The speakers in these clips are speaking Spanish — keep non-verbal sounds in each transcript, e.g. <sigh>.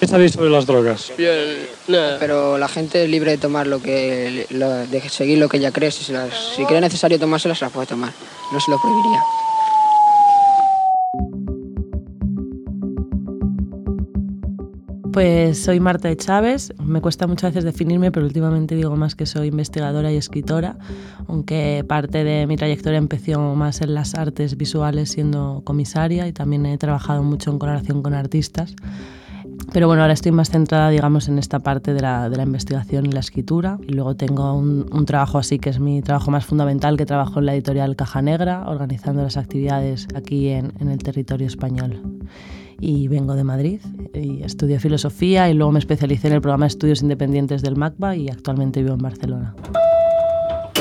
¿Qué sabéis sobre las drogas? Bien, nada. Pero la gente es libre de tomar lo que, lo- de seguir lo que ella cree. Si, se las- si cree necesario tomárselas, se las puede tomar. No se lo prohibiría. Pues soy Marta de Chávez, me cuesta muchas veces definirme, pero últimamente digo más que soy investigadora y escritora, aunque parte de mi trayectoria empezó más en las artes visuales siendo comisaria y también he trabajado mucho en colaboración con artistas. Pero bueno, ahora estoy más centrada, digamos, en esta parte de la, de la investigación y la escritura. Y luego tengo un, un trabajo así que es mi trabajo más fundamental, que trabajo en la editorial Caja Negra, organizando las actividades aquí en, en el territorio español y vengo de Madrid y estudio filosofía y luego me especialicé en el programa de estudios independientes del MACBA y actualmente vivo en Barcelona.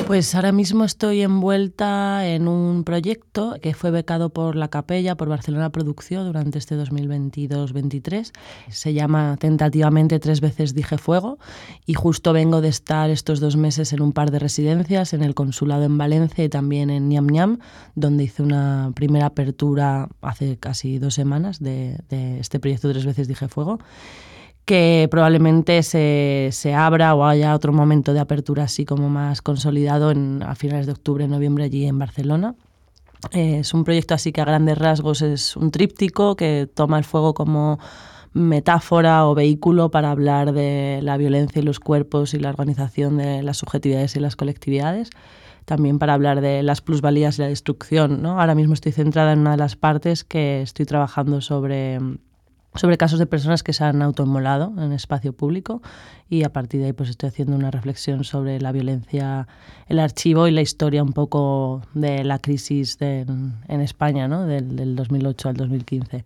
Pues ahora mismo estoy envuelta en un proyecto que fue becado por la Capella, por Barcelona Producción durante este 2022-23. Se llama tentativamente Tres veces dije fuego y justo vengo de estar estos dos meses en un par de residencias, en el consulado en Valencia y también en Niam Niam, donde hice una primera apertura hace casi dos semanas de, de este proyecto Tres veces dije fuego que probablemente se, se, abra o haya otro momento de apertura así como más consolidado en, a finales de octubre, noviembre allí en Barcelona. Eh, es un proyecto así que a grandes rasgos es un tríptico que toma el fuego como metáfora o vehículo para hablar de la violencia y los cuerpos y la organización de las subjetividades y las colectividades también para hablar de las plusvalías y la destrucción. ¿no? Ahora mismo estoy centrada en una de las partes que estoy trabajando sobre sobre casos de personas que se han autoinmolado en espacio público y a partir de ahí pues estoy haciendo una reflexión sobre la violencia, el archivo y la historia un poco de la crisis de, en España, ¿no? del, del 2008 al 2015.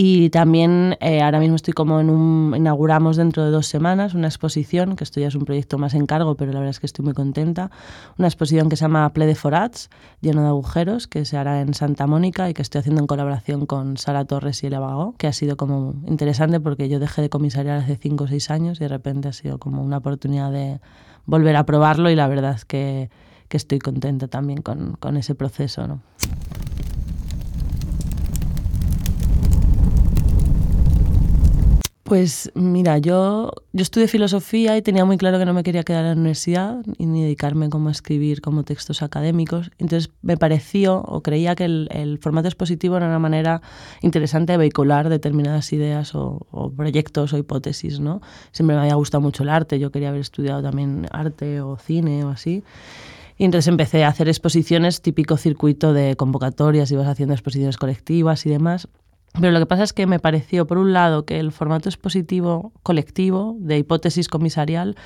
Y también eh, ahora mismo estoy como en un, inauguramos dentro de dos semanas una exposición, que esto ya es un proyecto más en cargo, pero la verdad es que estoy muy contenta, una exposición que se llama Ple de Forats, lleno de agujeros, que se hará en Santa Mónica y que estoy haciendo en colaboración con Sara Torres y Elia Bagó, que ha sido como interesante porque yo dejé de comisariar hace 5 o 6 años y de repente ha sido como una oportunidad de volver a probarlo y la verdad es que, que estoy contenta también con, con ese proceso. ¿no? Pues mira, yo, yo estudié filosofía y tenía muy claro que no me quería quedar en la universidad y ni dedicarme como a escribir como textos académicos. Entonces me pareció o creía que el, el formato expositivo era una manera interesante de vehicular determinadas ideas o, o, proyectos o hipótesis. ¿no? Siempre me había gustado mucho el arte, yo quería haber estudiado también arte o cine o así. Y entonces empecé a hacer exposiciones, típico circuito de convocatorias, ibas haciendo exposiciones colectivas y demás. Pero lo que pasa es que me pareció, por un lado, que el formato expositivo colectivo de hipótesis comisarial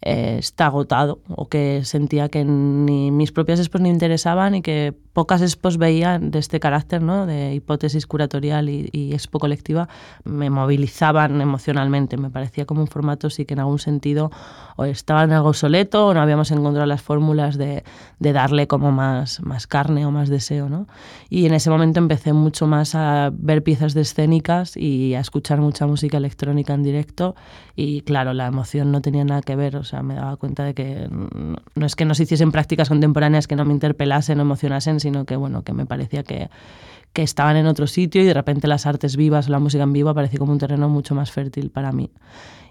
eh, está agotado o que sentía que ni mis propias expos me interesaban y que pocas expos veían de este carácter, ¿no? de hipótesis curatorial y, y, expo colectiva, me movilizaban emocionalmente. Me parecía como un formato sí que en algún sentido o estaba en algo obsoleto o no habíamos encontrado las fórmulas de, de, darle como más, más carne o más deseo. ¿no? Y en ese momento empecé mucho más a ver piezas de escénicas y a escuchar mucha música electrónica en directo y claro, la emoción no tenía nada que ver, o sea, me daba cuenta de que no es que nos hiciesen prácticas contemporáneas que no me interpelasen o emocionasen, sino que, bueno, que me parecía que, que estaban en otro sitio y de repente las artes vivas o la música en vivo parecía como un terreno mucho más fértil para mí.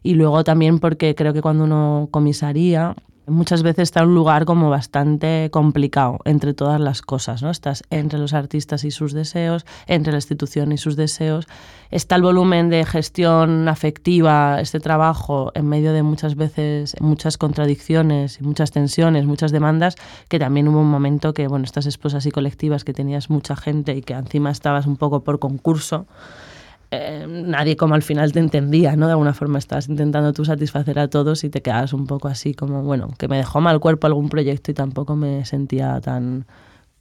Y luego también porque creo que cuando uno comisaría, muchas veces está un lugar como bastante complicado entre todas las cosas, ¿no? Estás entre los artistas y sus deseos, entre la institución y sus deseos. Está el volumen de gestión afectiva, este trabajo, en medio de muchas veces muchas contradicciones, muchas tensiones, muchas demandas, que también hubo un momento que, bueno, estas esposas y colectivas que tenías mucha gente y que encima estabas un poco por concurso, eh, nadie como al final te entendía, ¿no? De alguna forma estabas intentando tú satisfacer a todos y te quedabas un poco así como, bueno, que me dejó mal cuerpo algún proyecto y tampoco me sentía tan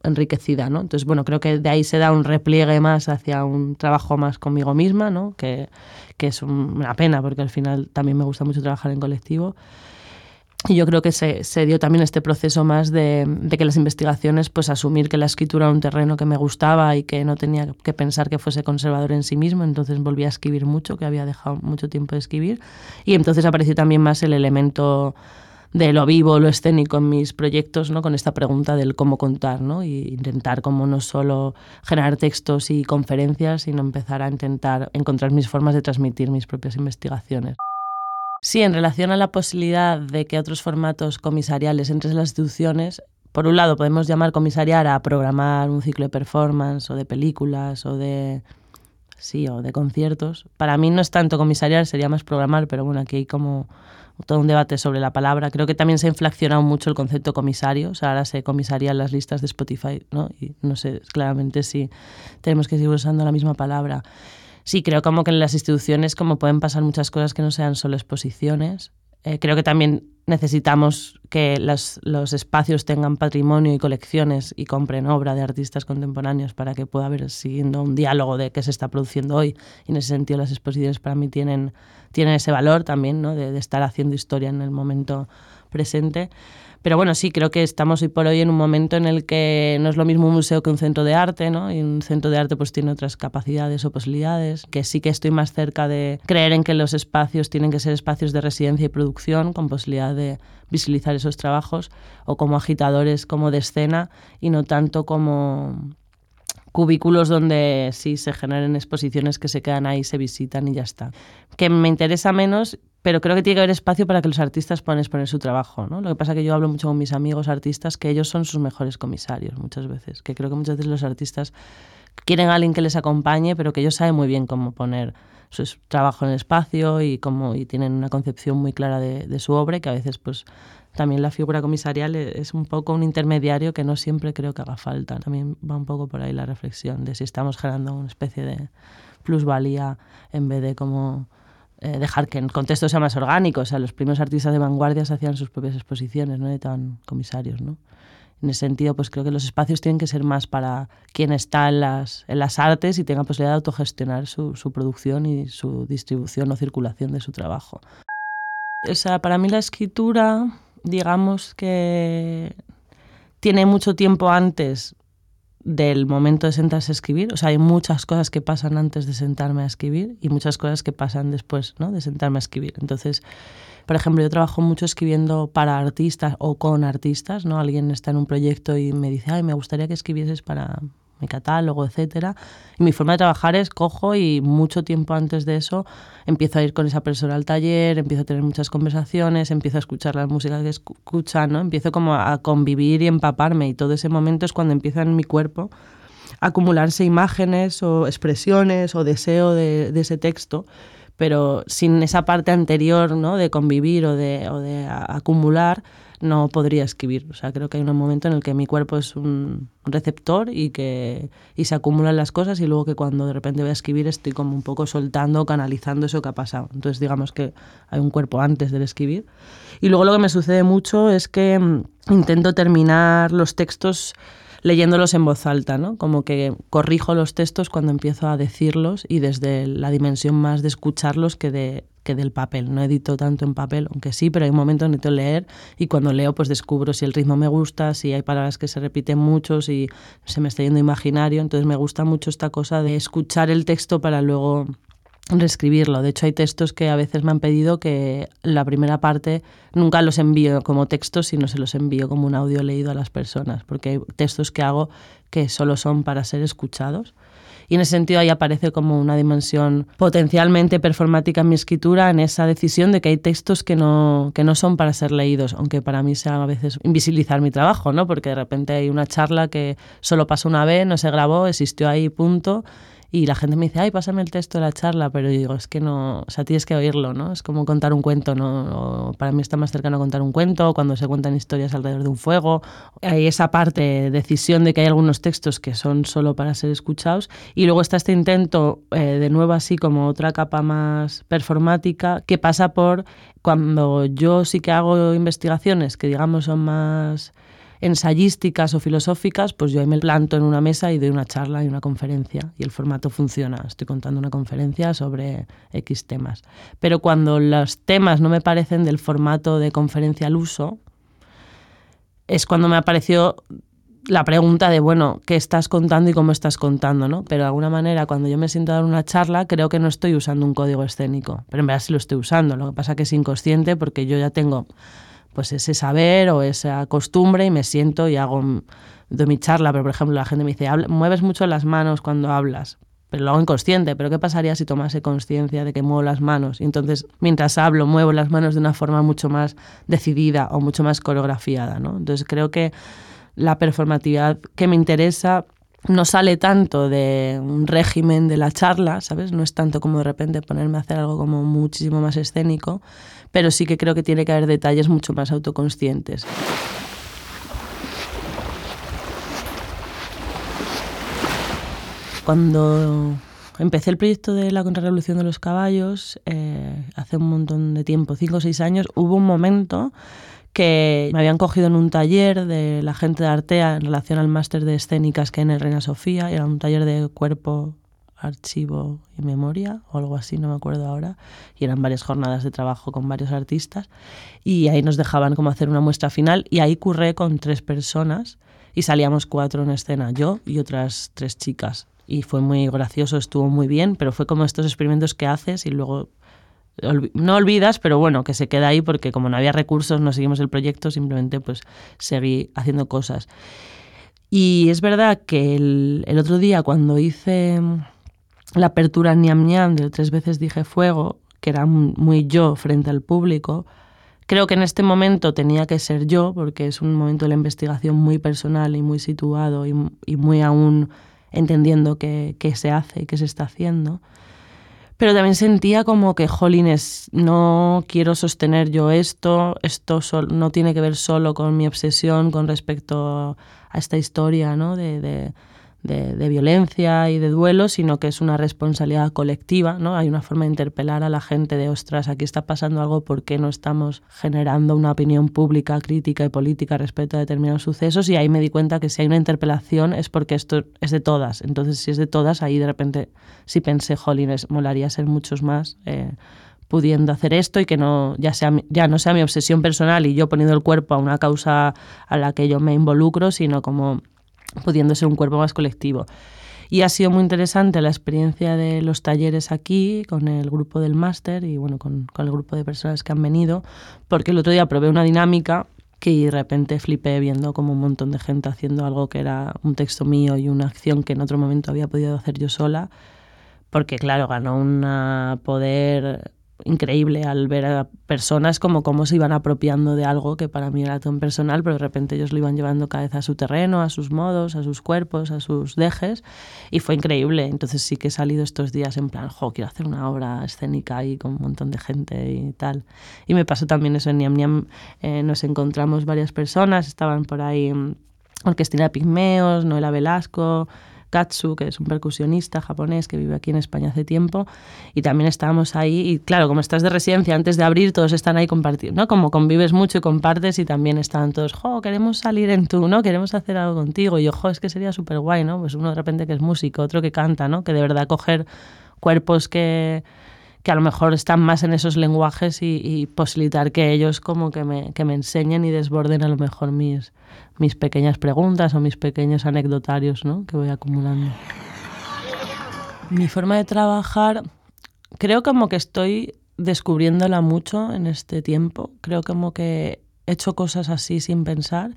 enriquecida, ¿no? Entonces, bueno, creo que de ahí se da un repliegue más hacia un trabajo más conmigo misma, ¿no? Que, que es una pena porque al final también me gusta mucho trabajar en colectivo. Y yo creo que se, se dio también este proceso más de, de, que las investigaciones, pues asumir que la escritura era un terreno que me gustaba y que no tenía que pensar que fuese conservador en sí mismo, entonces volví a escribir mucho, que había dejado mucho tiempo de escribir. Y entonces apareció también más el elemento de lo vivo, lo escénico en mis proyectos, ¿no? con esta pregunta del cómo contar, ¿no? y intentar como no solo generar textos y conferencias, sino empezar a intentar encontrar mis formas de transmitir mis propias investigaciones. Sí, en relación a la posibilidad de que otros formatos comisariales entre las instituciones, por un lado podemos llamar comisariar a programar un ciclo de performance o de películas o de sí, o de conciertos. Para mí no es tanto comisariar, sería más programar, pero bueno, aquí hay como todo un debate sobre la palabra. Creo que también se ha inflacionado mucho el concepto comisario, o sea, ahora se comisarían las listas de Spotify, ¿no? Y no sé claramente si tenemos que seguir usando la misma palabra. Sí, creo como que en las instituciones como pueden pasar muchas cosas que no sean solo exposiciones. Eh, creo que también necesitamos que los, los, espacios tengan patrimonio y colecciones y compren obra de artistas contemporáneos para que pueda haber siguiendo un diálogo de qué se está produciendo hoy. Y en ese sentido las exposiciones para mí tienen, tienen ese valor también ¿no? de, de estar haciendo historia en el momento presente. Pero bueno, sí, creo que estamos hoy por hoy en un momento en el que no es lo mismo un museo que un centro de arte, ¿no? Y un centro de arte pues tiene otras capacidades o posibilidades, que sí que estoy más cerca de creer en que los espacios tienen que ser espacios de residencia y producción con posibilidad de visibilizar esos trabajos o como agitadores como de escena y no tanto como cubículos donde sí se generen exposiciones que se quedan ahí, se visitan y ya está. Que me interesa menos pero creo que tiene que haber espacio para que los artistas puedan exponer su trabajo. ¿no? Lo que pasa es que yo hablo mucho con mis amigos artistas que ellos son sus mejores comisarios muchas veces, que creo que muchas veces los artistas quieren a alguien que les acompañe, pero que ellos saben muy bien cómo poner su trabajo en el espacio y, cómo, y tienen una concepción muy clara de, su obra que a veces pues también la figura comisarial e, es un poco un intermediario que no siempre creo que haga falta. También va un poco por ahí la reflexión de si estamos generando una especie de plusvalía en vez de como eh, dejar que el contexto sea más orgánico. O sea, los primeros artistas de vanguardia hacían sus propias exposiciones, no tan comisarios, ¿no? En ese sentido, pues creo que los espacios tienen que ser más para quien está en las, en las artes y tenga posibilidad de autogestionar su, su producción y su distribución o circulación de su trabajo. O sea, para mí la escritura, digamos que tiene mucho tiempo antes del momento de sentarse a escribir. O sea, hay muchas cosas que pasan antes de sentarme a escribir y muchas cosas que pasan después ¿no? de sentarme a escribir. Entonces, por ejemplo, yo trabajo mucho escribiendo para artistas o con artistas. ¿no? Alguien está en un proyecto y me dice, ay, me gustaría que escribieses para mi catálogo, etcétera. Y mi forma de trabajar es cojo y mucho tiempo antes de eso empiezo a ir con esa persona al taller, empiezo a tener muchas conversaciones, empiezo a escuchar la música que escucha, ¿no? Empiezo como a convivir y empaparme y todo ese momento es cuando empieza en mi cuerpo a acumularse imágenes o expresiones o deseo de, de ese texto pero sin esa parte anterior ¿no? de convivir o de, o de acumular, no podría escribir. O sea, creo que hay un momento en el que mi cuerpo es un receptor y que y se acumulan las cosas y luego que cuando de repente voy a escribir estoy como un poco soltando, canalizando eso que ha pasado. Entonces digamos que hay un cuerpo antes del escribir. Y luego lo que me sucede mucho es que mm, intento terminar los textos leyéndolos en voz alta, ¿no? Como que corrijo los textos cuando empiezo a decirlos y desde la dimensión más de escucharlos que de que del papel. No edito tanto en papel, aunque sí, pero hay momentos en que necesito leer y cuando leo pues descubro si el ritmo me gusta, si hay palabras que se repiten mucho, si se me está yendo imaginario. Entonces me gusta mucho esta cosa de escuchar el texto para luego reescribirlo. De hecho, hay textos que a veces me han pedido que la primera parte nunca los envío como textos, sino se los envío como un audio leído a las personas, porque hay textos que hago que solo son para ser escuchados y en ese sentido ahí aparece como una dimensión potencialmente performática en mi escritura, en esa decisión de que hay textos que no, que no son para ser leídos, aunque para mí sea a veces invisibilizar mi trabajo, ¿no? porque de repente hay una charla que solo pasó una vez, no se grabó, existió ahí, punto y la gente me dice, ay, pásame el texto de la charla, pero yo digo, es que no, o sea, tienes que oírlo, ¿no? Es como contar un cuento, ¿no? para mí está más cercano contar un cuento, cuando se cuentan historias alrededor de un fuego. Hay esa parte, decisión de que hay algunos textos que son solo para ser escuchados. Y luego está este intento, eh, de nuevo así como otra capa más performática, que pasa por cuando yo sí que hago investigaciones que digamos son más ensayísticas o filosóficas, pues yo ahí me planto en una mesa y doy una charla y una conferencia y el formato funciona. Estoy contando una conferencia sobre X temas. Pero cuando los temas no me parecen del formato de conferencia al uso, es cuando me apareció la pregunta de, bueno, ¿qué estás contando y cómo estás contando? ¿no? Pero de alguna manera, cuando yo me siento a dar una charla, creo que no estoy usando un código escénico, pero en verdad sí lo estoy usando. Lo que pasa es que es inconsciente porque yo ya tengo pues ese saber o esa costumbre y me siento y hago de mi charla, pero por ejemplo la gente me dice, mueves mucho las manos cuando hablas, pero lo hago inconsciente, pero ¿qué pasaría si tomase conciencia de que muevo las manos? Y entonces, mientras hablo, muevo las manos de una forma mucho más decidida o mucho más coreografiada, ¿no? Entonces creo que la performatividad que me interesa no sale tanto de un régimen de la charla, ¿sabes? No es tanto como de repente ponerme a hacer algo como muchísimo más escénico, pero sí que creo que tiene que haber detalles mucho más autoconscientes. Cuando empecé el proyecto de la contrarrevolución de los caballos, eh, hace un montón de tiempo, cinco o seis años, hubo un momento que me habían cogido en un taller de la gente de Artea en relación al máster de escénicas que hay en el Reina Sofía, era un taller de cuerpo, archivo y memoria o algo así, no me acuerdo ahora, y eran varias jornadas de trabajo con varios artistas. Y ahí nos dejaban como hacer una muestra final. Y ahí curré con tres personas y salíamos cuatro en escena, yo y otras tres chicas. Y fue muy gracioso, estuvo muy bien, pero fue como estos experimentos que haces y luego no olvidas, pero bueno, que se queda ahí porque como no había recursos, no seguimos el proyecto, simplemente pues seguí haciendo cosas. Y es verdad que el, el otro día cuando hice la apertura Niam Niam del tres veces dije fuego, que era muy yo frente al público, creo que en este momento tenía que ser yo, porque es un momento de la investigación muy personal y muy situado y, y muy aún entendiendo qué, se hace y qué se está haciendo. Pero también sentía como que, jolines, no quiero sostener yo esto, esto no tiene que ver solo con mi obsesión con respecto a esta historia ¿no? de, de, violencia y de duelo, sino que es una responsabilidad colectiva, ¿no? Hay una forma de interpelar a la gente de, ostras, aquí está pasando algo, ¿por qué no estamos generando una opinión pública, crítica y política respecto a determinados sucesos? Y ahí me di cuenta que si hay una interpelación es porque esto es de todas. Entonces, si es de todas, ahí de repente sí pensé, jolines, molaría ser muchos más. Eh, pudiendo hacer esto y que no ya sea ya no sea mi obsesión personal y yo poniendo el cuerpo a una causa a la que yo me involucro, sino como pudiendo ser un cuerpo más colectivo. Y ha sido muy interesante la experiencia de los talleres aquí con el grupo del máster y bueno, con, con, el grupo de personas que han venido, porque el otro día probé una dinámica que de repente flipé viendo como un montón de gente haciendo algo que era un texto mío y una acción que en otro momento había podido hacer yo sola, porque claro, ganó un poder increíble al ver a personas como cómo se iban apropiando de algo que para mí era tan personal, pero de repente ellos lo iban llevando cada vez a su terreno, a sus modos, a sus cuerpos, a sus dejes, y fue increíble. Entonces sí que he salido estos días en plan, jo, quiero hacer una obra escénica ahí con un montón de gente y tal. Y me pasó también eso en Niam Niam, eh, nos encontramos varias personas, estaban por ahí mm, Orquestina Pigmeos, Noela Velasco, Katsu, que es un percusionista japonés que vive aquí en España hace tiempo, y también estábamos ahí, y claro, como estás de residencia, antes de abrir, todos están ahí compartiendo, ¿no? Como convives mucho y compartes, y también están todos, jo, queremos salir en tú, ¿no? Queremos hacer algo contigo, y yo, jo, es que sería súper guay, ¿no? Pues uno de repente que es músico, otro que canta, ¿no? Que de verdad coger cuerpos que que a lo mejor están más en esos lenguajes y, posibilitar que ellos como que me, que me, enseñen y desborden a lo mejor mis, mis pequeñas preguntas o mis pequeños anecdotarios ¿no? que voy acumulando. Mi forma de trabajar, creo como que estoy descubriéndola mucho en este tiempo. Creo como que he hecho cosas así sin pensar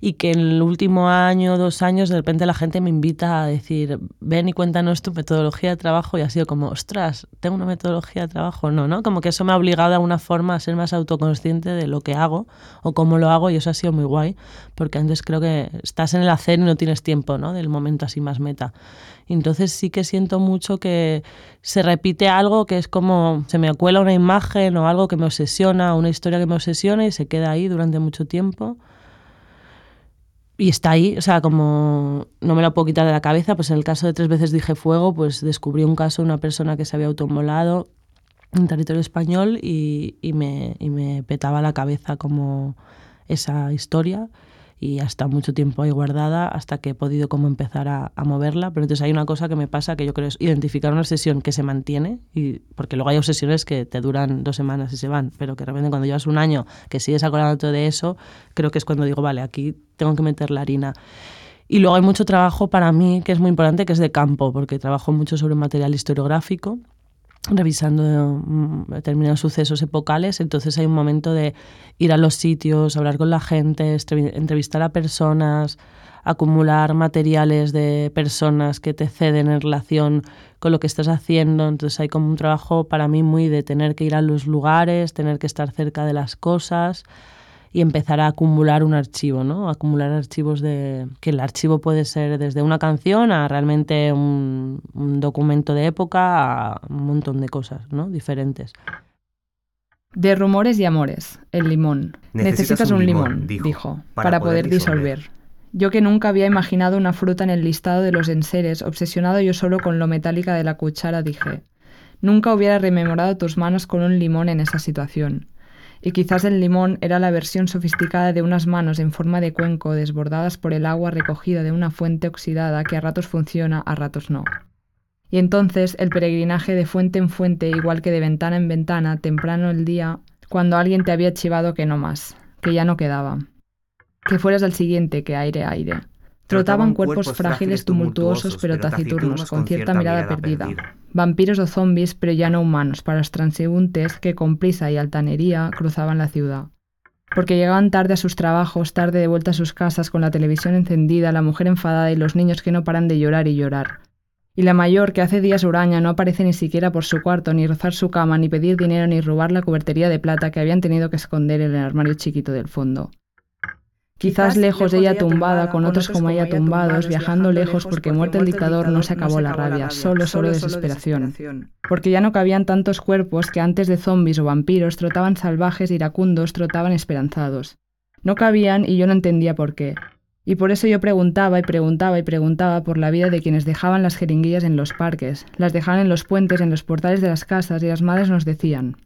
y que en el último año, dos años, de repente la gente me invita a decir, ven y cuéntanos tu metodología de trabajo y ha sido como, ostras, ¿tengo una metodología de trabajo? No, ¿no? Como que eso me ha obligado de alguna forma a ser más autoconsciente de lo que hago o cómo lo hago y eso ha sido muy guay, porque antes creo que estás en el hacer y no tienes tiempo, ¿no? Del momento así más meta. Entonces sí que siento mucho que se repite algo que es como se me acuela una imagen o algo que me obsesiona, una historia que me obsesiona y se queda ahí durante mucho tiempo y está ahí, o sea, como no me lo puedo quitar de la cabeza, pues en el caso de tres veces dije fuego, pues descubrí un caso de una persona que se había automolado en territorio español y, y, me, y me petaba la cabeza como esa historia y hasta mucho tiempo ahí guardada hasta que he podido como empezar a, moverla. Pero entonces hay una cosa que me pasa que yo creo es identificar una obsesión que se mantiene, y, porque luego hay obsesiones que te duran dos semanas y se van, pero que realmente cuando llevas un año que sigues acordándote de eso, creo que es cuando digo, vale, aquí tengo que meter la harina. Y luego hay mucho trabajo para mí que es muy importante, que es de campo, porque trabajo mucho sobre material historiográfico revisando mm, determinados sucesos epocales, entonces hay un momento de ir a los sitios, hablar con la gente, entrevistar a personas, acumular materiales de personas que te ceden en relación con lo que estás haciendo. Entonces hay como un trabajo para mí muy de tener que ir a los lugares, tener que estar cerca de las cosas y empezar a acumular un archivo, ¿no? Acumular archivos de... que el archivo puede ser desde una canción a realmente un, documento de época a un montón de cosas, ¿no? Diferentes. De rumores y amores, el limón. Necesitas, un, limón, dijo, para, poder, disolver. Yo que nunca había imaginado una fruta en el listado de los enseres, obsesionado yo solo con lo metálica de la cuchara, dije, nunca hubiera rememorado tus manos con un limón en esa situación. Y quizás el limón era la versión sofisticada de unas manos en forma de cuenco desbordadas por el agua recogida de una fuente oxidada que a ratos funciona, a ratos no. Y entonces el peregrinaje de fuente en fuente, igual que de ventana en ventana, temprano el día, cuando alguien te había chivado que no más, que ya no quedaba que fueras al siguiente, que aire, aire. Trotaban cuerpos frágiles, tumultuosos, pero taciturnos, con cierta mirada perdida. Vampiros o zombies, pero ya no humanos, para los transeúntes que con prisa y altanería cruzaban la ciudad. Porque llegaban tarde a sus trabajos, tarde de vuelta a sus casas, con la televisión encendida, la mujer enfadada y los niños que no paran de llorar y llorar. Y la mayor, que hace días huraña, no aparece ni siquiera por su cuarto, ni rozar su cama, ni pedir dinero, ni robar la cubertería de plata que habían tenido que esconder en el armario chiquito del fondo. Quizás lejos de ella tumbada, con otros como ella tumbados, viajando lejos porque muerto el dictador no se acabó la rabia, solo, solo desesperación. Porque ya no cabían tantos cuerpos que antes de zombies o vampiros trotaban salvajes, iracundos, trotaban esperanzados. No cabían y yo no entendía por qué. Y por eso yo preguntaba y preguntaba y preguntaba por la vida de quienes dejaban las jeringuillas en los parques, las dejaban en los puentes, en los portales de las casas y las madres nos decían,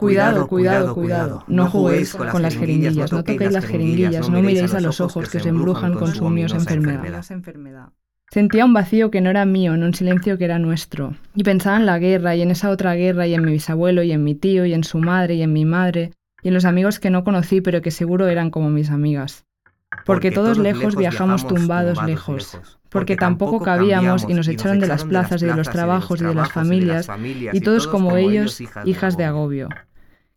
Cuidado, cuidado, cuidado. No juguéis con las jeringuillas, no toquéis las jeringuillas, no miréis a los ojos que se embrujan con su miosa enfermedad. Sentía un vacío que no era mío, en un silencio que era nuestro. Y pensaba en la guerra, y en esa otra guerra, y en mi bisabuelo, y en mi tío, y en su madre, y en mi madre, y en los amigos que no conocí, pero que seguro eran como mis amigas. Porque, todos lejos viajamos tumbados lejos. Porque tampoco cabíamos y nos echaron de las plazas y de los trabajos y de las familias, y todos como ellos, hijas de agobio.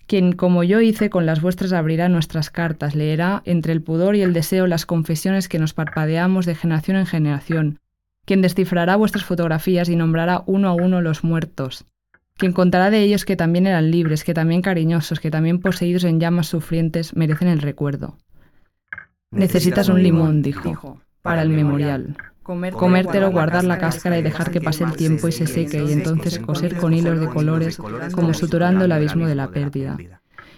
Quien, como yo hice con las vuestras, abrirá nuestras cartas, leerá entre el pudor y el deseo las confesiones que nos parpadeamos de generación en generación. Quien descifrará vuestras fotografías y nombrará uno a uno los muertos. Quien contará de ellos que también eran libres, que también cariñosos, que también poseídos en llamas sufrientes merecen el recuerdo. Necesitas un limón, dijo, para el memorial comértelo, guardar la cáscara y dejar que pase el tiempo y se seque y entonces coser con hilos de colores como suturando el abismo de la pérdida.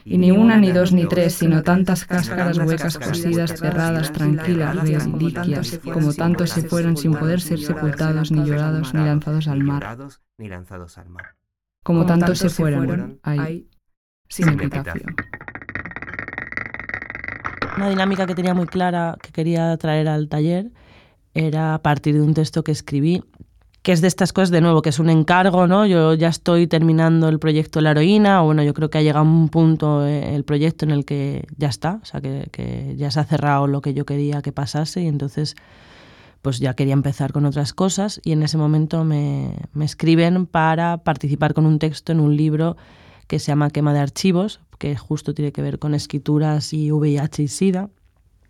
Y ni una, ni dos, ni tres, sino tantas cáscaras huecas cosidas, cerradas, tranquilas, reliquias, como tantos se fueron sin poder ser sepultados, ni llorados, ni lanzados al mar. Como tantos se fueron, ahí, sin epitafio. Una dinámica que tenía muy clara que quería traer al taller era a partir de un texto que escribí, que es de estas cosas, de nuevo, que es un encargo, ¿no? Yo ya estoy terminando el proyecto La Heroína, o bueno, yo creo que ha llegado un punto eh, el proyecto en el que ya está, o sea, que, ya se ha cerrado lo que yo quería que pasase y entonces pues ya quería empezar con otras cosas y en ese momento me, me escriben para participar con un texto en un libro que se llama Quema de Archivos, que justo tiene que ver con escrituras y VIH y SIDA.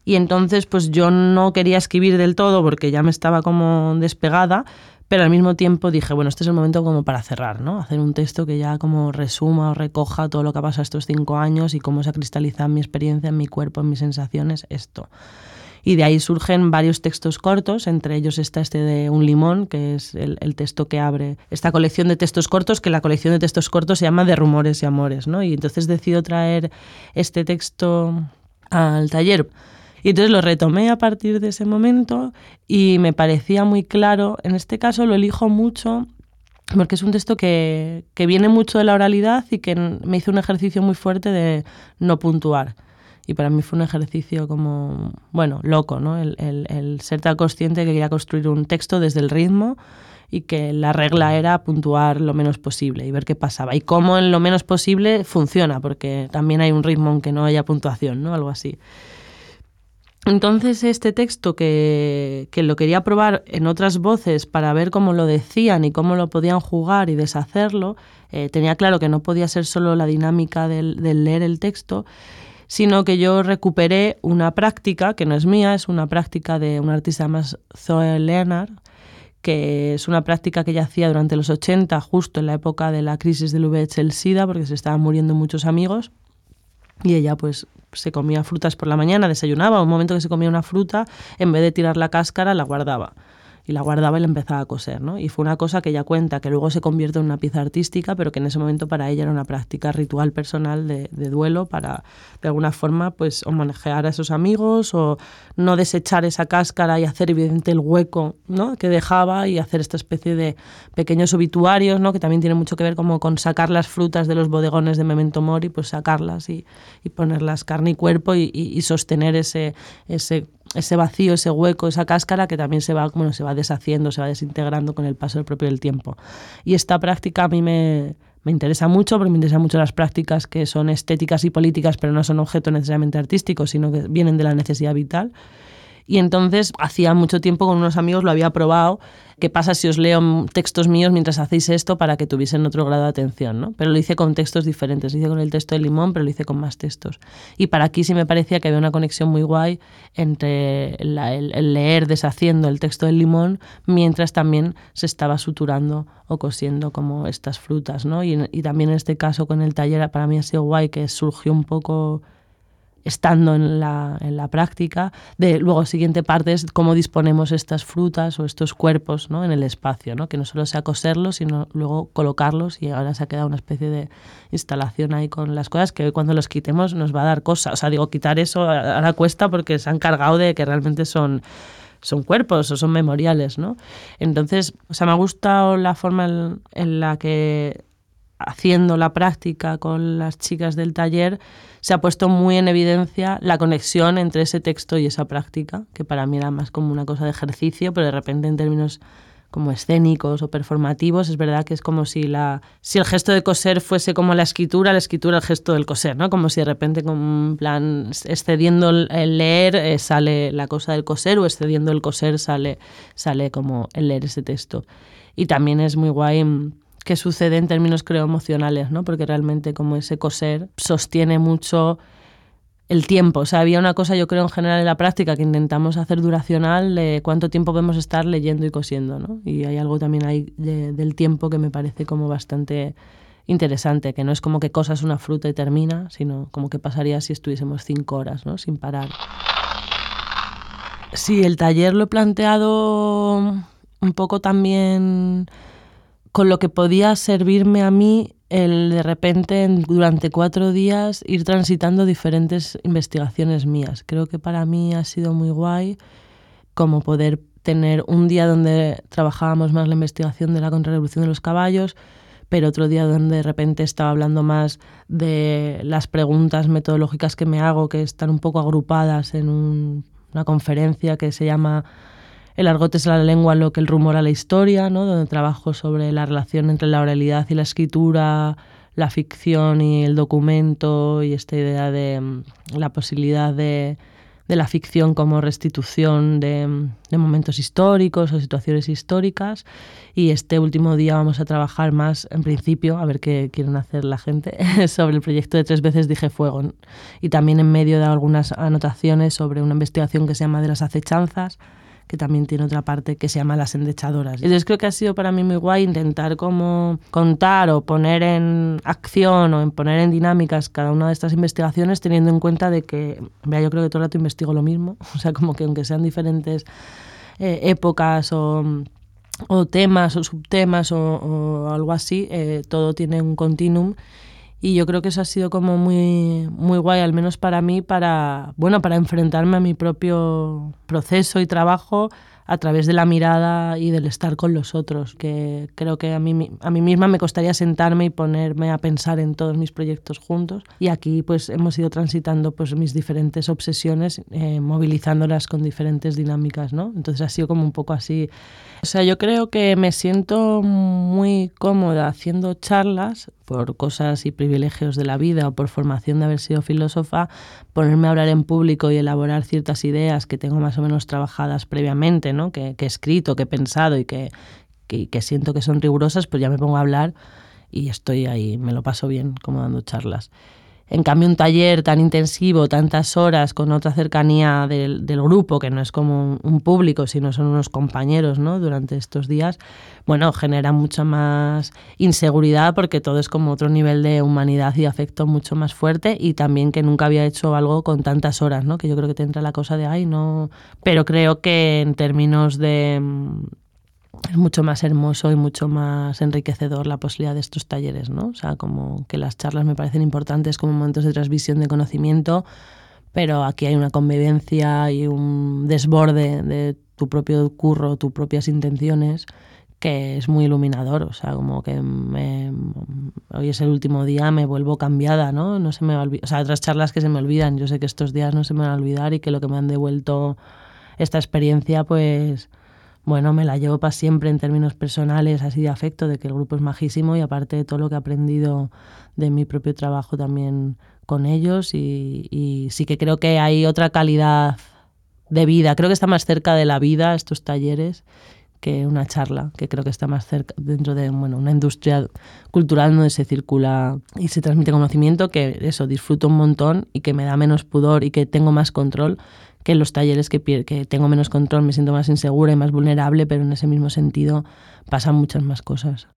Y entonces pues yo no quería escribir del todo porque ya me estaba como despegada, pero al mismo tiempo dije, bueno, este es el momento como para cerrar, ¿no? Hacer un texto que ya como resuma o recoja todo lo que ha pasado estos cinco años y cómo se ha cristalizado mi experiencia, en mi cuerpo, en mis sensaciones, esto. Y de ahí surgen varios textos cortos, entre ellos está este de Un limón, que es el, el, texto que abre esta colección de textos cortos, que la colección de textos cortos se llama De rumores y amores, ¿no? Y entonces decido traer este texto al taller y entonces lo retomé a partir de ese momento y me parecía muy claro. En este caso lo elijo mucho porque es un texto que, que viene mucho de la oralidad y que me hizo un ejercicio muy fuerte de no puntuar. Y para mí fue un ejercicio como, bueno, loco, ¿no? El, el, el, ser tan consciente que quería construir un texto desde el ritmo y que la regla era puntuar lo menos posible y ver qué pasaba. Y cómo en lo menos posible funciona, porque también hay un ritmo aunque no haya puntuación, ¿no? Algo así. Entonces este texto que, que, lo quería probar en otras voces para ver cómo lo decían y cómo lo podían jugar y deshacerlo, eh, tenía claro que no podía ser solo la dinámica del, leer el texto, sino que yo recuperé una práctica que no es mía, es una práctica de un artista más Zoe Leonard, que es una práctica que ella hacía durante los 80, justo en la época de la crisis del VIH el SIDA, porque se estaban muriendo muchos amigos. Y ella pues se comía frutas por la mañana, desayunaba, un momento que se comía una fruta, en vez de tirar la cáscara, la guardaba y la guardaba y la empezaba a coser, ¿no? Y fue una cosa que ella cuenta, que luego se convierte en una pieza artística, pero que en ese momento para ella era una práctica ritual personal de, duelo para, de alguna forma, pues, o manejar a esos amigos o no desechar esa cáscara y hacer evidente el hueco, ¿no? Que dejaba y hacer esta especie de pequeños obituarios, ¿no? Que también tiene mucho que ver como con sacar las frutas de los bodegones de Memento Mori, pues sacarlas y, y ponerlas carne y cuerpo y, y sostener ese, ese ese vacío, ese hueco, esa cáscara que también se va, bueno, se va deshaciendo, se va desintegrando con el paso del propio del tiempo. Y esta práctica a mí me, me interesa mucho, porque me interesan mucho las prácticas que son estéticas y políticas, pero no son objeto necesariamente artístico, sino que vienen de la necesidad vital. Y entonces, hacía mucho tiempo con unos amigos lo había probado. ¿Qué pasa si os leo textos míos mientras hacéis esto para que tuviesen otro grado de atención? ¿no? Pero lo hice con textos diferentes. Lo hice con el texto de Limón, pero lo hice con más textos. Y para aquí sí me parecía que había una conexión muy guay entre el, leer deshaciendo el texto del Limón mientras también se estaba suturando o cosiendo como estas frutas. ¿no? Y, y también en este caso con el taller para mí ha sido guay que surgió un poco estando en la, en la práctica. De, luego, siguiente parte es cómo disponemos estas frutas o estos cuerpos ¿no? en el espacio, ¿no? que no solo sea coserlos, sino luego colocarlos y ahora se ha quedado una especie de instalación ahí con las cosas que cuando los quitemos nos va a dar cosas. O sea, digo, quitar eso ahora cuesta porque se han cargado de que realmente son son cuerpos o son memoriales, ¿no? Entonces, o sea, me ha gustado la forma en la que haciendo la práctica con las chicas del taller, se ha puesto muy en evidencia la conexión entre ese texto y esa práctica, que para mí era más como una cosa de ejercicio, pero de repente en términos como escénicos o performativos, es verdad que es como si, la, si el gesto de coser fuese como la escritura, la escritura el gesto del coser, ¿no? Como si de repente, como plan, excediendo el leer eh, sale la cosa del coser o excediendo el coser sale, sale como el leer ese texto. Y también es muy guay mm, que sucede en términos, creo, emocionales, ¿no? Porque realmente como ese coser sostiene mucho el tiempo. O sea, había una cosa, yo creo, en general en la práctica que intentamos hacer duracional de cuánto tiempo podemos estar leyendo y cosiendo, ¿no? Y hay algo también ahí del tiempo que me parece como bastante interesante, que no es como que cosas una fruta y termina, sino como que pasaría si estuviésemos cinco horas, ¿no? Sin parar. Sí, el taller lo he planteado un poco también con lo que podía servirme a mí el de repente durante cuatro días ir transitando diferentes investigaciones mías. Creo que para mí ha sido muy guay como poder tener un día donde trabajábamos más la investigación de la contrarrevolución de los caballos, pero otro día donde de repente estaba hablando más de las preguntas metodológicas que me hago, que están un poco agrupadas en una conferencia que se llama el argot es la lengua lo que el rumor a la historia, ¿no? donde trabajo sobre la relación entre la oralidad y la escritura, la ficción y el documento y esta idea de mm, la posibilidad de, la ficción como restitución mm, de, momentos históricos o situaciones históricas. Y este último día vamos a trabajar más, en principio, a ver qué quieren hacer la gente, <laughs> sobre el proyecto de Tres veces dije fuego. Y también en medio de algunas anotaciones sobre una investigación que se llama de las acechanzas, que también tiene otra parte que se llama Las Endechadoras. Entonces creo que ha sido para mí muy guay intentar como contar o poner en acción o en poner en dinámicas cada una de estas investigaciones teniendo en cuenta de que, vea, yo creo que todo el rato investigo lo mismo, <laughs> o sea, como que aunque sean diferentes eh, épocas o o temas o subtemas o, o algo así, eh, todo tiene un continuum y yo creo que eso ha sido como muy, muy guay, al menos para mí, para, bueno, para enfrentarme a mi propio proceso y trabajo a través de la mirada y del estar con los otros, que creo que a mí, a mí misma me costaría sentarme y ponerme a pensar en todos mis proyectos juntos. Y aquí pues hemos ido transitando pues mis diferentes obsesiones, eh, movilizándolas con diferentes dinámicas, ¿no? Entonces ha sido como un poco así. O sea, yo creo que me siento muy cómoda haciendo charlas por cosas y privilegios de la vida o por formación de haber sido filósofa, ponerme a hablar en público y elaborar ciertas ideas que tengo más o menos trabajadas previamente, ¿no? que, he escrito, que he pensado y que, que, siento que son rigurosas, pues ya me pongo a hablar y estoy ahí, me lo paso bien como dando charlas. En cambio, un taller tan intensivo, tantas horas, con otra cercanía del, grupo, que no es como un, público, sino son unos compañeros ¿no? durante estos días, bueno, genera mucha más inseguridad porque todo es como otro nivel de humanidad y afecto mucho más fuerte y también que nunca había hecho algo con tantas horas, ¿no? que yo creo que te entra la cosa de, ay, no. Pero creo que en términos de es mucho más hermoso y mucho más enriquecedor la posibilidad de estos talleres, ¿no? O sea, como que las charlas me parecen importantes como momentos de transmisión de conocimiento, pero aquí hay una convivencia y un desborde de tu propio curro, tus propias intenciones, que es muy iluminador, o sea, como que hoy es el último día, me vuelvo cambiada, ¿no? No se me va a o sea, otras charlas que se me olvidan, yo sé que estos días no se me van a olvidar y que lo que me han devuelto esta experiencia, pues bueno, me la llevo para siempre en términos personales, así de afecto, de que el grupo es majísimo y aparte de todo lo que he aprendido de mi propio trabajo también con ellos y, sí que creo que hay otra calidad de vida, creo que está más cerca de la vida estos talleres que una charla, que creo que está más cerca dentro de bueno, una industria cultural donde se circula y se transmite conocimiento, que eso, disfruto un montón y que me da menos pudor y que tengo más control que en los talleres que, que tengo menos control, me siento más insegura y más vulnerable, pero en ese mismo sentido pasan muchas más cosas.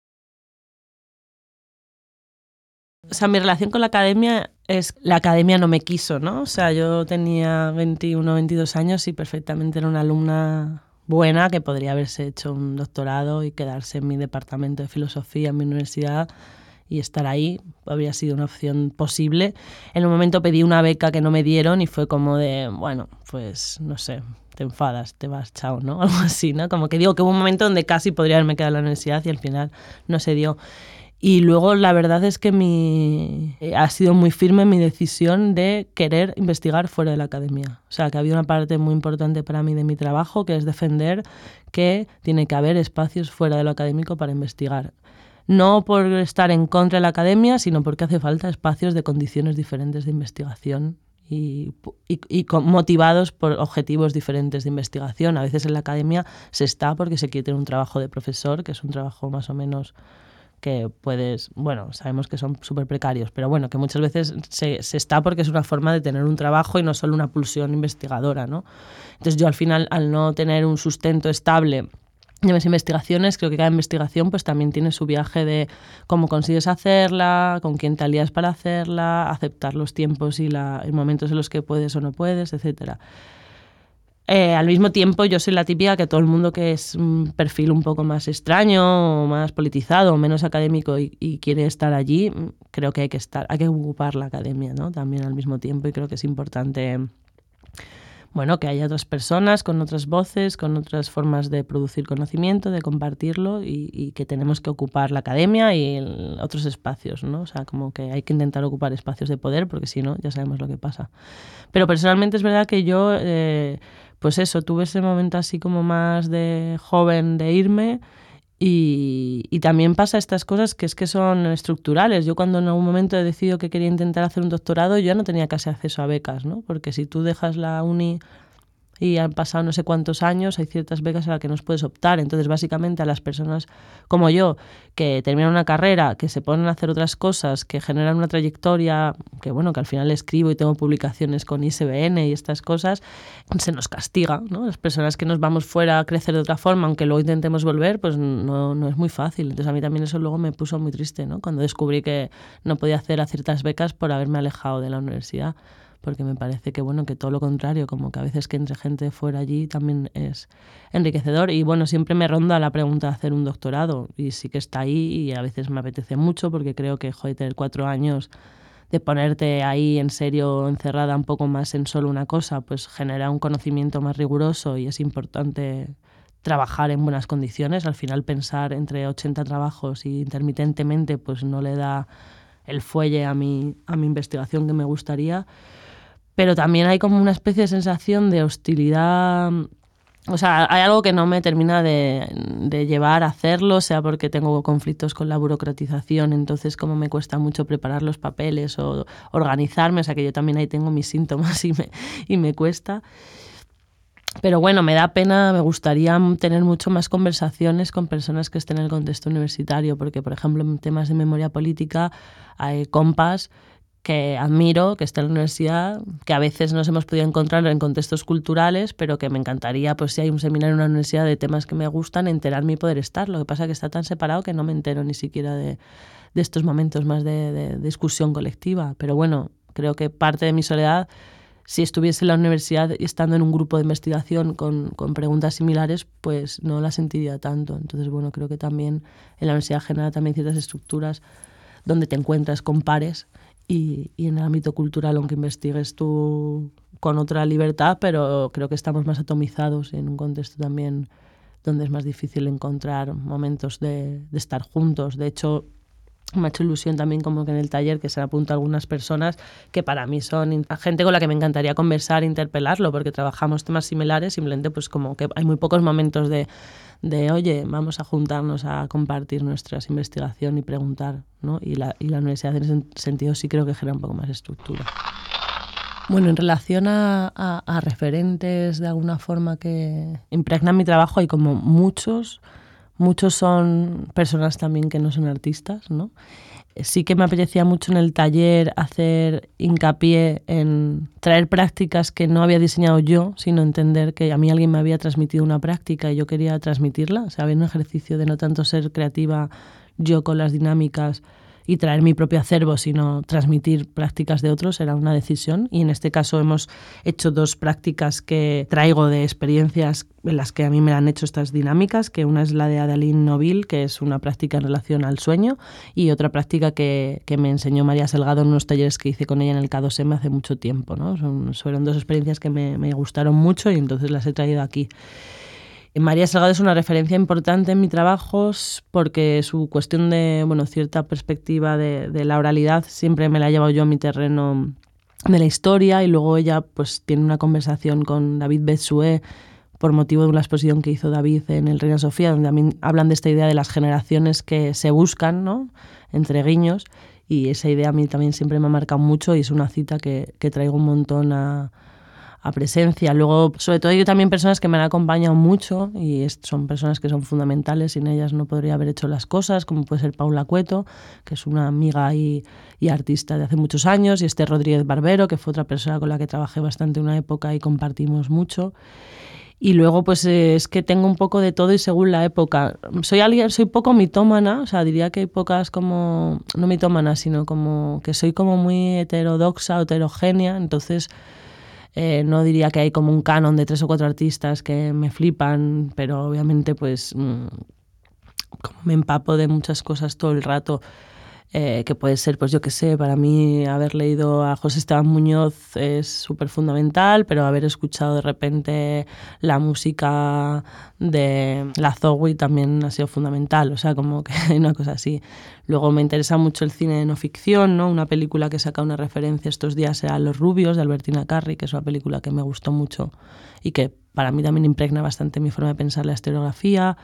O sea, mi relación con la academia es, la academia no me quiso, ¿no? O sea, yo tenía 21, 22 años y perfectamente era una alumna buena que podría haberse hecho un doctorado y quedarse en mi departamento de filosofía en mi universidad y estar ahí habría sido una opción posible. En un momento pedí una beca que no me dieron y fue como de, bueno, pues no sé, te enfadas, te vas, chao, ¿no? <laughs> Algo así, ¿no? Como que digo que hubo un momento donde casi podría haberme quedado en la universidad y al final no se dio. Y luego la verdad es que mi, eh, ha sido muy firme mi decisión de querer investigar fuera de la academia. O sea, que había una parte muy importante para mí de mi trabajo, que es defender que tiene que haber espacios fuera de lo académico para investigar no por estar en contra de la academia, sino porque hace falta espacios de condiciones diferentes de investigación y, motivados por objetivos diferentes de investigación. A veces en la academia se está porque se quiere tener un trabajo de profesor, que es un trabajo más o menos que puedes, bueno, sabemos que son súper precarios, pero bueno, que muchas veces se, se, está porque es una forma de tener un trabajo y no solo una pulsión investigadora, ¿no? Entonces yo al final, al no tener un sustento estable de mis investigaciones, creo que cada investigación pues también tiene su viaje de cómo consigues hacerla, con quién te alías para hacerla, aceptar los tiempos y la, momentos en los que puedes o no puedes, etc. Eh, al mismo tiempo, yo soy la típica que todo el mundo que es un perfil un poco más extraño, o más politizado, o menos académico y, y, quiere estar allí, creo que hay que estar, hay que ocupar la academia, ¿no? También al mismo tiempo y creo que es importante bueno, que haya otras personas con otras voces, con otras formas de producir conocimiento, de compartirlo y, que tenemos que ocupar la academia y otros espacios, ¿no? O sea, como que hay que intentar ocupar espacios de poder porque si no, ya sabemos lo que pasa. Pero personalmente es verdad que yo, eh, pues eso, tuve ese momento así como más de joven de irme y, también pasa estas cosas que es que son estructurales. Yo cuando en algún momento he decidido que quería intentar hacer un doctorado, yo ya no tenía casi acceso a becas, ¿no? Porque si tú dejas la uni y han pasado no sé cuántos años, hay ciertas becas a las que nos puedes optar. Entonces, básicamente a las personas como yo, que terminan una carrera, que se ponen a hacer otras cosas, que generan una trayectoria, que bueno, que al final escribo y tengo publicaciones con ISBN y estas cosas, se nos castiga, ¿no? Las personas que nos vamos fuera a crecer de otra forma, aunque luego intentemos volver, pues no, no es muy fácil. Entonces, a mí también eso luego me puso muy triste, ¿no? Cuando descubrí que no podía hacer a ciertas becas por haberme alejado de la universidad porque me parece que bueno que todo lo contrario como que a veces que entre gente fuera allí también es enriquecedor. Y bueno siempre me ronda la pregunta de hacer un doctorado y sí que está ahí y a veces me apetece mucho porque creo que joder tener cuatro años de ponerte ahí en serio encerrada un poco más en solo una cosa pues genera un conocimiento más riguroso y es importante trabajar en buenas condiciones. Al final pensar entre 80 trabajos y intermitentemente pues no le da el fuelle a mi, a mi investigación que me gustaría pero también hay como una especie de sensación de hostilidad o sea, hay algo que no me termina de, llevar a hacerlo, sea porque tengo conflictos con la burocratización, entonces como me cuesta mucho preparar los papeles o organizarme, o sea que yo también ahí tengo mis síntomas <laughs> y me, y me cuesta. Pero bueno, me da pena, me gustaría tener mucho más conversaciones con personas que estén en el contexto universitario, porque por ejemplo en temas de memoria política hay compas que admiro, que está en la universidad, que a veces nos hemos podido encontrar en contextos culturales, pero que me encantaría, pues si hay un seminario en una universidad de temas que me gustan, enterarme y poder estar. Lo que pasa es que está tan separado que no me entero ni siquiera de, estos momentos más de discusión colectiva. Pero bueno, creo que parte de mi soledad, si estuviese en la universidad y estando en un grupo de investigación con, con, preguntas similares, pues no la sentiría tanto. Entonces, bueno, creo que también en la universidad genera también ciertas estructuras donde te encuentras con pares y, y, en el ámbito cultural, aunque investigues tú con otra libertad, pero creo que estamos más atomizados en un contexto también donde es más difícil encontrar momentos de, de estar juntos. De hecho, me ha hecho ilusión también como que en el taller que se han apuntado algunas personas que para mí son gente con la que me encantaría conversar, interpelarlo, porque trabajamos temas similares, simplemente pues como que hay muy pocos momentos de, de oye, vamos a juntarnos a compartir nuestras investigación y preguntar, ¿no? Y la, y la universidad en ese sentido sí creo que genera un poco más estructura. Bueno, en relación a, a, a referentes de alguna forma que impregnan mi trabajo, hay como muchos Muchos son personas también que no son artistas, ¿no? Sí que me apetecía mucho en el taller hacer hincapié en traer prácticas que no había diseñado yo, sino entender que a mí alguien me había transmitido una práctica y yo quería transmitirla. O sea, había un ejercicio de no tanto ser creativa yo con las dinámicas, y traer mi propio acervo, sino transmitir prácticas de otros, era una decisión. Y en este caso hemos hecho dos prácticas que traigo de experiencias en las que a mí me han hecho estas dinámicas, que una es la de Adeline Nobil, que es una práctica en relación al sueño, y otra práctica que, que me enseñó María Salgado en unos talleres que hice con ella en el K2M hace mucho tiempo. ¿no? Son, fueron dos experiencias que me, me gustaron mucho y entonces las he traído aquí. María Salgado es una referencia importante en mi trabajo porque su cuestión de bueno, cierta perspectiva de, la oralidad siempre me la ha llevado yo a mi terreno de la historia y luego ella pues tiene una conversación con David Betsué por motivo de una exposición que hizo David en el Reina Sofía, donde también hablan de esta idea de las generaciones que se buscan, ¿no? entre guiños, y esa idea a mí también siempre me ha marcado mucho y es una cita que, que traigo un montón a, a presencia. Luego, sobre todo, yo también personas que me han acompañado mucho y son personas que son fundamentales, sin ellas no podría haber hecho las cosas, como puede ser Paula Cueto, que es una amiga y, y artista de hace muchos años, y este Rodríguez Barbero, que fue otra persona con la que trabajé bastante una época y compartimos mucho. Y luego, pues es que tengo un poco de todo y según la época. Soy alguien, soy poco mitómana, o sea, diría que hay pocas como, no mitómanas, sino como que soy como muy heterodoxa, heterogénea, entonces eh, no diría que hay como un canon de tres o cuatro artistas que me flipan, pero obviamente pues mm, como me empapo de muchas cosas todo el rato eh, que puede ser, pues yo qué sé, para mí haber leído a José Esteban Muñoz es súper fundamental, pero haber escuchado de repente la música de la Zowie también ha sido fundamental, o sea, como que <laughs> una cosa así. Luego me interesa mucho el cine de no ficción, ¿no? Una película que saca una referencia estos días era Los Rubios, de Albertina Carri, que es una película que me gustó mucho y que para mí también impregna bastante mi forma de pensar la historiografía.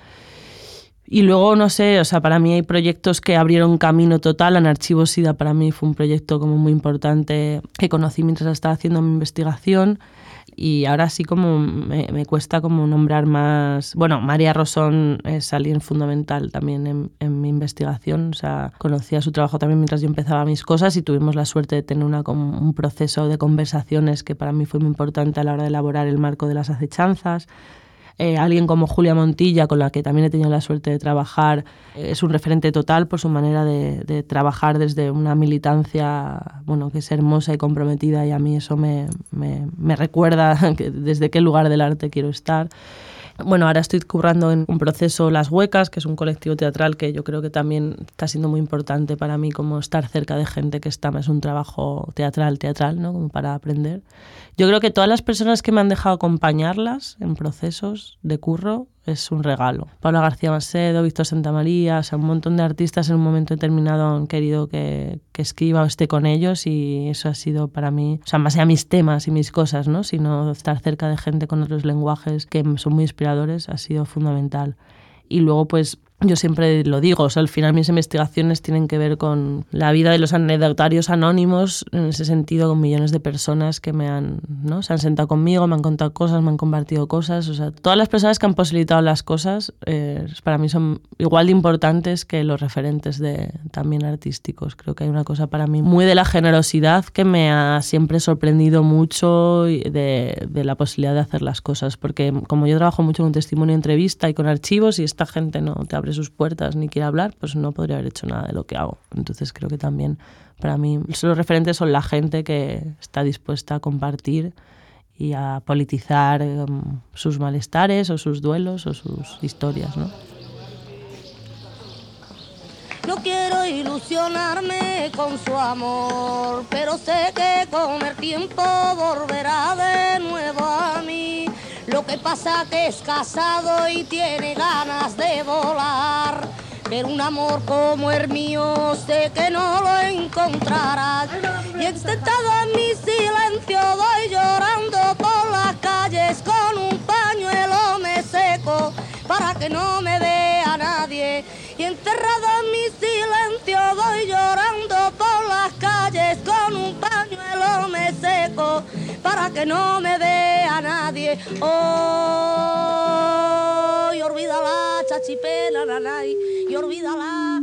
Y luego, no sé, o sea, para mí hay proyectos que abrieron camino total. En Archivo SIDA para mí fue un proyecto como muy importante que conocí mientras estaba haciendo mi investigación. Y ahora sí como me, me cuesta como nombrar más... Bueno, María Rosón es alguien fundamental también en, en, mi investigación. O sea, conocía su trabajo también mientras yo empezaba mis cosas y tuvimos la suerte de tener una, como un proceso de conversaciones que para mí fue muy importante a la hora de elaborar el marco de las acechanzas. Eh, alguien como Julia Montilla, con la que también he tenido la suerte de trabajar, eh, es un referente total por su manera de, de, trabajar desde una militancia bueno, que es hermosa y comprometida y a mí eso me, me, me recuerda <laughs> que desde qué lugar del arte quiero estar. Bueno, ahora estoy currando en un proceso Las Huecas, que es un colectivo teatral que yo creo que también está siendo muy importante para mí, como estar cerca de gente que está, es un trabajo teatral, teatral, ¿no? Como para aprender. Yo creo que todas las personas que me han dejado acompañarlas en procesos de curro es un regalo. Paula García Macedo, Víctor Santamaría, o sea, un montón de artistas en un momento determinado han querido que, que escriba o esté con ellos y eso ha sido para mí, o sea, más allá mis temas y mis cosas, ¿no? sino estar cerca de gente con otros lenguajes que son muy inspiradores ha sido fundamental. Y luego, pues, yo siempre lo digo, o sea, al final mis investigaciones tienen que ver con la vida de los anecdotarios anónimos, en ese sentido, con millones de personas que me han, ¿no? se han sentado conmigo, me han contado cosas, me han compartido cosas. O sea, todas las personas que han posibilitado las cosas eh, para mí son igual de importantes que los referentes de, también artísticos. Creo que hay una cosa para mí muy de la generosidad que me ha siempre sorprendido mucho de, de la posibilidad de hacer las cosas, porque como yo trabajo mucho con testimonio, entrevista y con archivos y esta gente no te abre sus puertas ni quiere hablar, pues no podría haber hecho nada de lo que hago. Entonces creo que también para mí los referentes son la gente que está dispuesta a compartir y a politizar em, sus malestares o sus duelos o sus historias, ¿no? No quiero ilusionarme con su amor, pero sé que con el tiempo volverá de nuevo a mí. Lo que pasa que es casado y tiene ganas de volar. Pero un amor como el mío sé que no lo encontrarás. Y extentado en mi silencio voy llorando por las calles con un pañuelo me seco para que no me vea nadie. Y enterrado en mi silencio voy llorando por las calles con un pañuelo me seco para que no me vea nadie. Oh, y olvida la chachipela, nanay, y olvida la